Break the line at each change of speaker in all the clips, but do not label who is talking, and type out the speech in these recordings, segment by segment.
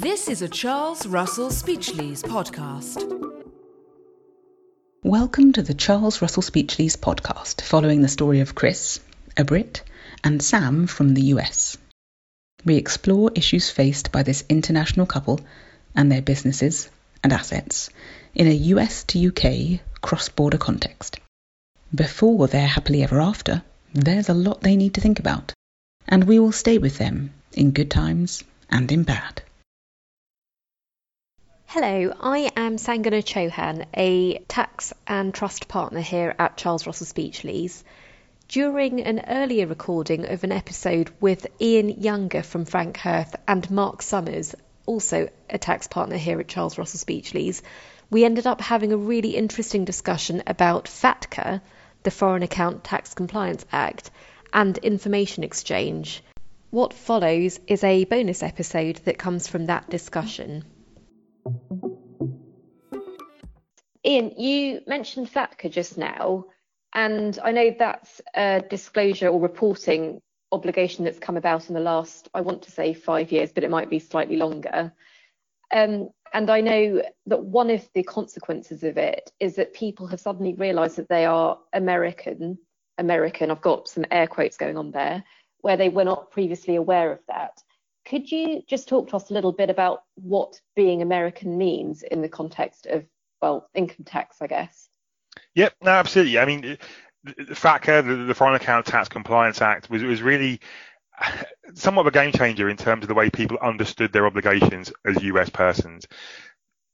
This is a Charles Russell Speechlys podcast.
Welcome to the Charles Russell Speechlys podcast, following the story of Chris, a Brit, and Sam from the US. We explore issues faced by this international couple and their businesses and assets in a US to UK cross border context. Before they're happily ever after, there's a lot they need to think about, and we will stay with them in good times and in bad.
Hello, I am Sangna Chauhan, a tax and trust partner here at Charles Russell Speechlys. During an earlier recording of an episode with Ian Younger from Frank Hirth and Mark Summers, also a tax partner here at Charles Russell Speechlys, we ended up having a really interesting discussion about FATCA, the Foreign Account Tax Compliance Act, and information exchange. What follows is a bonus episode that comes from that discussion. Ian, you mentioned FATCA just now, and I know that's a disclosure or reporting obligation that's come about in the last, I want to say five years, but it might be slightly longer. Um, and I know that one of the consequences of it is that people have suddenly realised that they are American, American, I've got some air quotes going on there, where they were not previously aware of that. Could you just talk to us a little bit about what being American means in the context of, well, income tax, I guess?
Yep, no, absolutely. I mean, the FATCA, uh, the, the Foreign Account Tax Compliance Act, was, was really somewhat of a game changer in terms of the way people understood their obligations as US persons.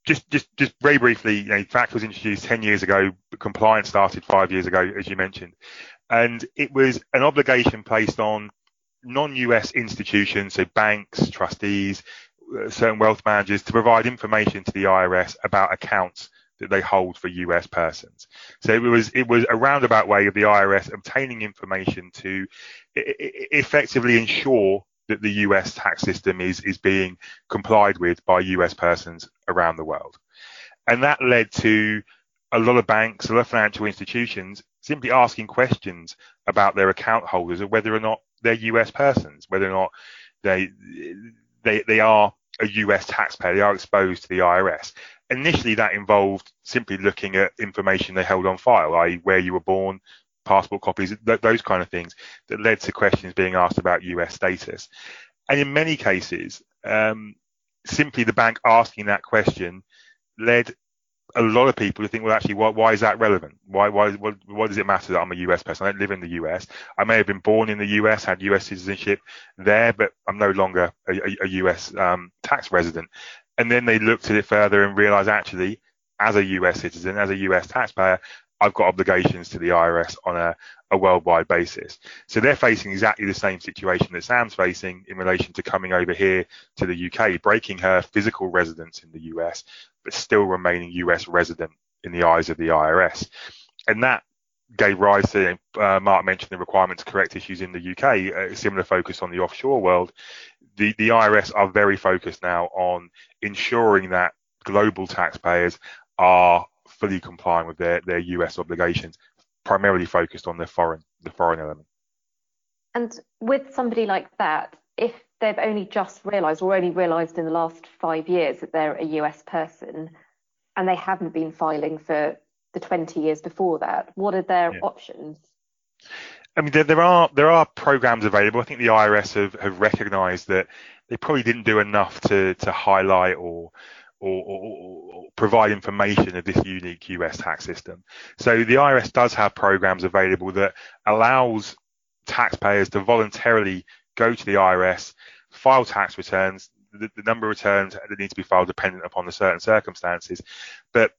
Just, just, just very briefly, you know, FATCA was introduced 10 years ago, but compliance started five years ago, as you mentioned. And it was an obligation placed on non-US institutions, so banks, trustees, uh, certain wealth managers, to provide information to the IRS about accounts that they hold for US persons. So it was it was a roundabout way of the IRS obtaining information to effectively ensure that the US tax system is is being complied with by US persons around the world. And that led to a lot of banks, a lot of financial institutions simply asking questions about their account holders of whether or not they're US persons, whether or not they they they are a US taxpayer, they are exposed to the IRS. Initially, that involved simply looking at information they held on file, i.e., where you were born, passport copies, th- those kind of things, that led to questions being asked about US status. And in many cases, um, simply the bank asking that question led a lot of people who think, well, actually, why, why is that relevant? Why, why, what, why does it matter that I'm a US person? I don't live in the US. I may have been born in the US, had US citizenship there, but I'm no longer a, a, a US um, tax resident. And then they looked at it further and realized, actually, as a US citizen, as a US taxpayer, I've got obligations to the IRS on a, a, worldwide basis. So they're facing exactly the same situation that Sam's facing in relation to coming over here to the UK, breaking her physical residence in the US, but still remaining US resident in the eyes of the IRS. And that gave rise to, uh, Mark mentioned the requirement to correct issues in the UK, a similar focus on the offshore world. The, the IRS are very focused now on ensuring that global taxpayers are fully complying with their, their US obligations, primarily focused on the foreign, the foreign element.
And with somebody like that, if they've only just realised or only realised in the last five years that they're a US person and they haven't been filing for the 20 years before that, what are their yeah. options?
I mean, there, there, are there are programs available. I think the IRS have, have recognised that they probably didn't do enough to to highlight or or, or, or, provide information of this unique US tax system. So the IRS does have programs available that allows taxpayers to voluntarily go to the IRS, file tax returns. The, the number of returns that need to be filed dependent upon the certain circumstances. But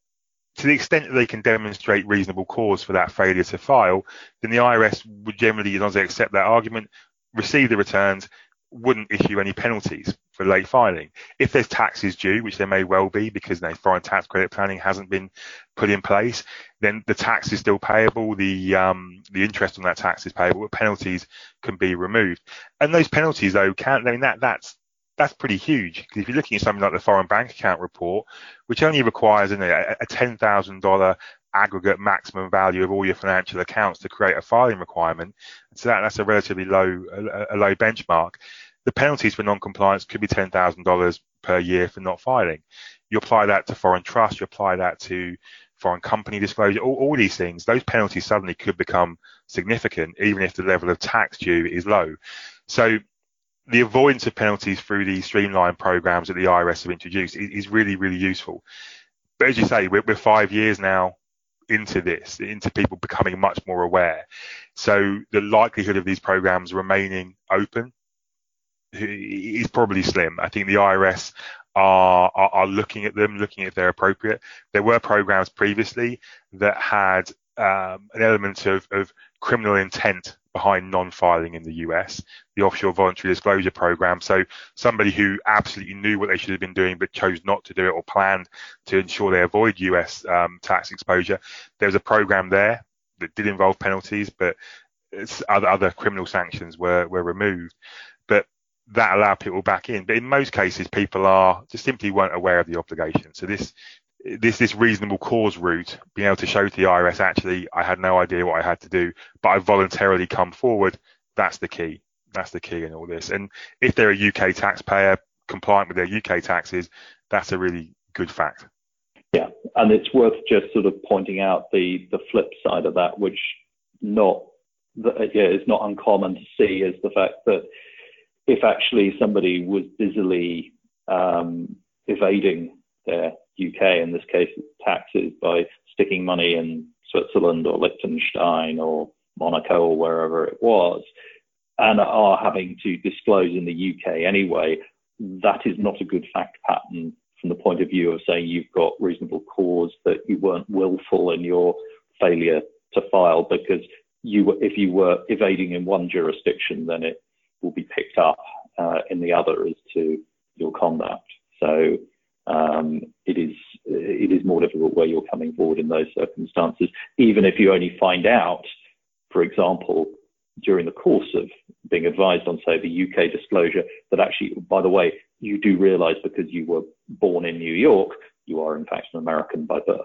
to the extent that they can demonstrate reasonable cause for that failure to file, then the IRS would generally, as long as they accept that argument, receive the returns, wouldn't issue any penalties for late filing. If there's taxes due, which there may well be because you know, foreign tax credit planning hasn't been put in place, then the tax is still payable. The um, the interest on that tax is payable, but penalties can be removed. And those penalties, though, can I mean that that's that's pretty huge because if you're looking at something like the foreign bank account report, which only requires you know, a ten thousand dollar aggregate maximum value of all your financial accounts to create a filing requirement. So that, that's a relatively low a, a low benchmark. The penalties for non-compliance could be $10,000 per per year for not filing. You apply that to foreign trust, you apply that to foreign company disclosure, all, all these things, those penalties suddenly could become significant, even if the level of tax due is low. So the avoidance of penalties through these streamlined programs that the IRS have introduced is, is really, really useful. But as you say, we're, we're five years now into this, into people becoming much more aware. So the likelihood of these programs remaining open is probably slim. I think the IRS are, are, are looking at them, looking if they're appropriate. There were programs previously that had um, an element of, of criminal intent behind non-filing in the US, the offshore voluntary disclosure program. So somebody who absolutely knew what they should have been doing but chose not to do it or planned to ensure they avoid US um, tax exposure. There was a program there that did involve penalties, but other other criminal sanctions were were removed. That allow people back in. But in most cases, people are just simply weren't aware of the obligation. So this this this reasonable cause route, being able to show to the IRS actually I had no idea what I had to do, but I voluntarily come forward. That's the key. That's the key in all this. And if they're a UK taxpayer compliant with their UK taxes, that's a really good fact.
Yeah, and it's worth just sort of pointing out the the flip side of that, which not that yeah, is not uncommon to see, is the fact that if actually somebody was busily um, evading their UK, in this case, taxes by sticking money in Switzerland or Liechtenstein or Monaco or wherever it was, and are having to disclose in the UK anyway, that is not a good fact pattern from the point of view of saying you've got reasonable cause that you weren't willful in your failure to file because you were, if you were evading in one jurisdiction then it will be picked up uh, in the other as to your conduct so um, it is it is more difficult where you're coming forward in those circumstances, even if you only find out, for example, during the course of being advised on, say, the UK disclosure, that actually, by the way, you do realise because you were born in New York, you are in fact an American by birth.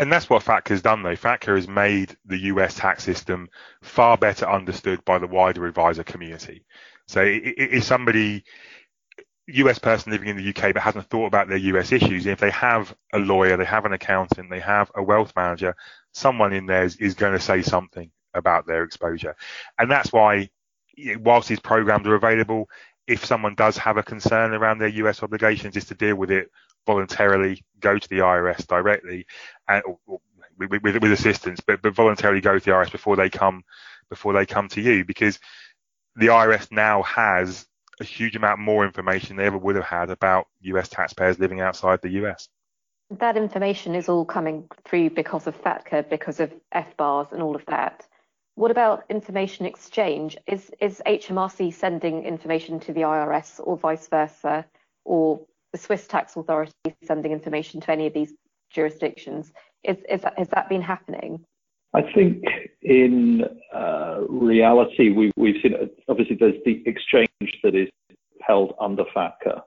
And that's what FATCA has done, though. FATCA has made the US tax system far better understood by the wider advisor community. So if somebody US person living in the UK but hasn't thought about their US issues, if they have a lawyer, they have an accountant, they have a wealth manager, someone in there is, is going to say something about their exposure. And that's why, whilst these programs are available, if someone does have a concern around their US obligations, is to deal with it voluntarily, go to the IRS directly, and with, with, with assistance, but, but voluntarily go to the IRS before they come before they come to you, because the IRS now has a huge amount more information they ever would have had about US taxpayers living outside the US.
That information is all coming through because of FATCA, because of FBARs and all of that. What about information exchange? Is, is HMRC sending information to the IRS or vice versa, or the Swiss tax authority sending information to any of these jurisdictions? Is, is that, has that been happening?
I think in uh, reality, we, we've seen obviously there's the exchange that is held under FATCA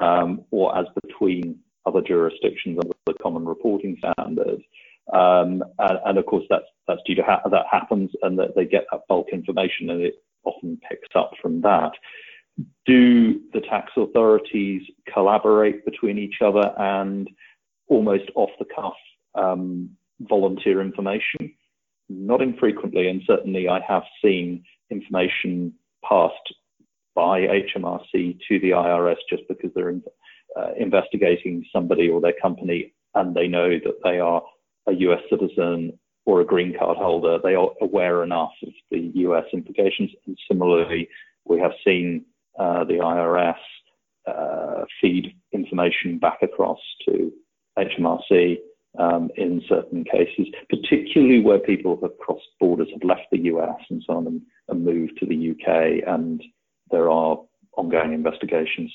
um, or as between other jurisdictions under the common reporting standards. Um, and, and, of course, that's that's due to ha- that happens, and that they get that bulk information, and it often picks up from that. Do the tax authorities collaborate between each other and almost off the cuff um, volunteer information? Not infrequently, and certainly I have seen information passed by HMRC to the IRS just because they're in, uh, investigating somebody or their company and they know that they are a US citizen or a green card holder. They are aware enough of the US implications. And similarly, we have seen uh, the IRS uh, feed information back across to HMRC um, in certain cases, particularly where people have crossed borders, have left the US and so on, and, and moved to the UK, and there are ongoing investigations.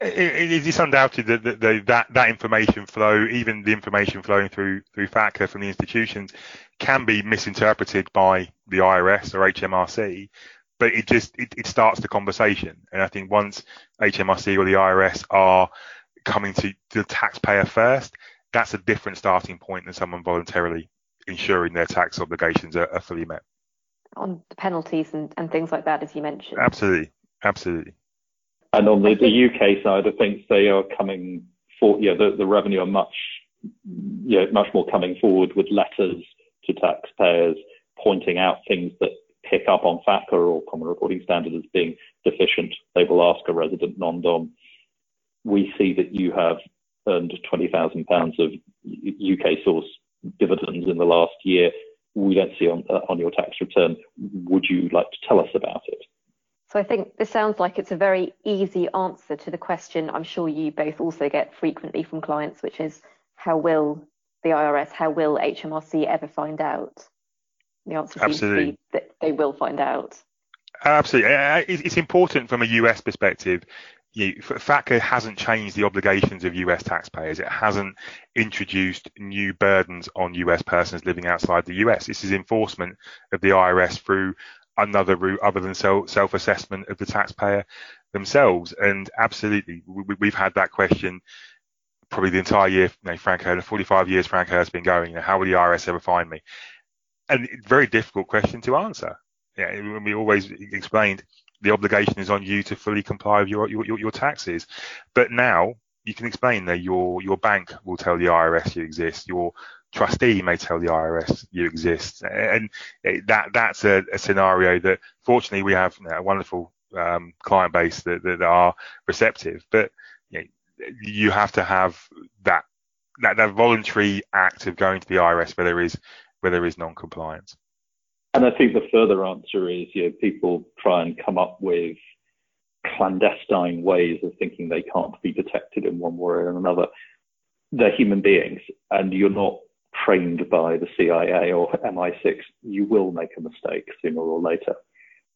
It is undoubted that, that that that information flow, even the information flowing through through FATCA from the institutions, can be misinterpreted by the IRS or HMRC. But it just it, it starts the conversation, and I think once HMRC or the IRS are coming to the taxpayer first, that's a different starting point than someone voluntarily ensuring their tax obligations are, are fully met.
On the penalties and, and things like that, as you mentioned.
Absolutely, absolutely.
And on the, the UK side of things, they are coming for, yeah, the, the revenue are much, yeah, much more coming forward with letters to taxpayers pointing out things that pick up on FATCA or Common Reporting Standard as being deficient. They will ask a resident non-dom. We see that you have earned £20,000 of UK source dividends in the last year. We don't see on, uh, on your tax return. Would you like to tell us about it?
So I think this sounds like it's a very easy answer to the question I'm sure you both also get frequently from clients, which is how will the IRS, how will HMRC ever find out? The answer seems to be that they will find out.
Absolutely. It's important from a US perspective. You, FATCA hasn't changed the obligations of US taxpayers. It hasn't introduced new burdens on US persons living outside the US. This is enforcement of the IRS through another route other than self assessment of the taxpayer themselves. And absolutely, we, have had that question probably the entire year. You know, Frank Hirth, 45 years Frank Hirth has been going. You know, how will the IRS ever find me? And very difficult question to answer. Yeah, we always explained the obligation is on you to fully comply with your, your, your taxes. But now you can explain that your your bank will tell the IRS you exist, your trustee may tell the IRS you exist, and that that's a, a scenario that fortunately we have a wonderful um, client base that, that are receptive, but you, know, you have to have that, that that voluntary act of going to the IRS where there is where there is non-compliance.
And I think the further answer is, you know, people try and come up with clandestine ways of thinking they can't be detected in one way or another. They're human beings, and you're not trained by the CIA or MI6, you will make a mistake sooner or later.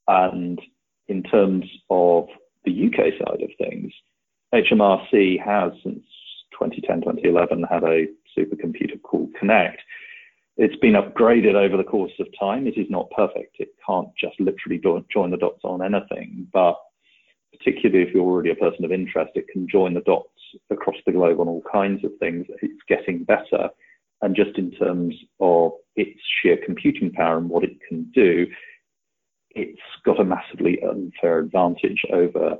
And in terms of the UK side of things, HMRC has since 2010, 2011 had a supercomputer called Connect. It's been upgraded over the course of time. It is not perfect. It can't just literally join the dots on anything, but particularly if you're already a person of interest, it can join the dots across the globe on all kinds of things. It's getting better. And just in terms of its sheer computing power and what it can do, it's got a massively unfair advantage over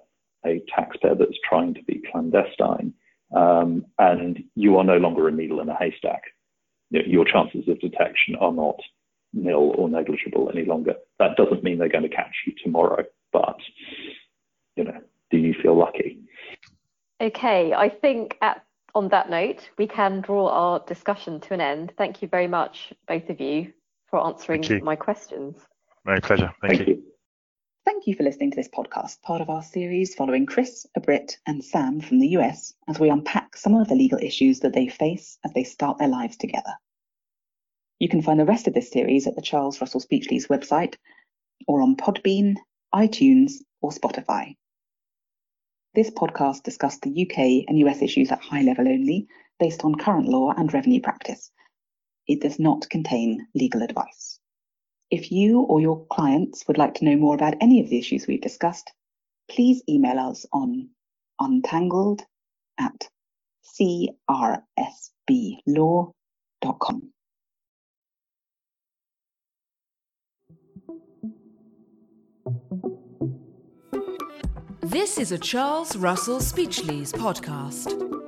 a taxpayer that's trying to be clandestine. Um, and you are no longer a needle in a haystack. Your chances of detection are not nil or negligible any longer. That doesn't mean they're going to catch you tomorrow, but you know, do you feel lucky?
Okay, I think at on that note, we can draw our discussion to an end. Thank you very much, both of you, for answering my questions.
My pleasure. Thank, Thank you. you.
Thank you for listening to this podcast, part of our series following Chris, a Brit, and Sam from the US as we unpack some of the legal issues that they face as they start their lives together. You can find the rest of this series at the Charles Russell Speechlys website or on Podbean, iTunes, or Spotify. This podcast discussed the UK and US issues at high level only, based on current law and revenue practice. It does not contain legal advice. If you or your clients would like to know more about any of the issues we've discussed, please email us on untangled at crsblaw.com.
This is a Charles Russell Speechlys podcast.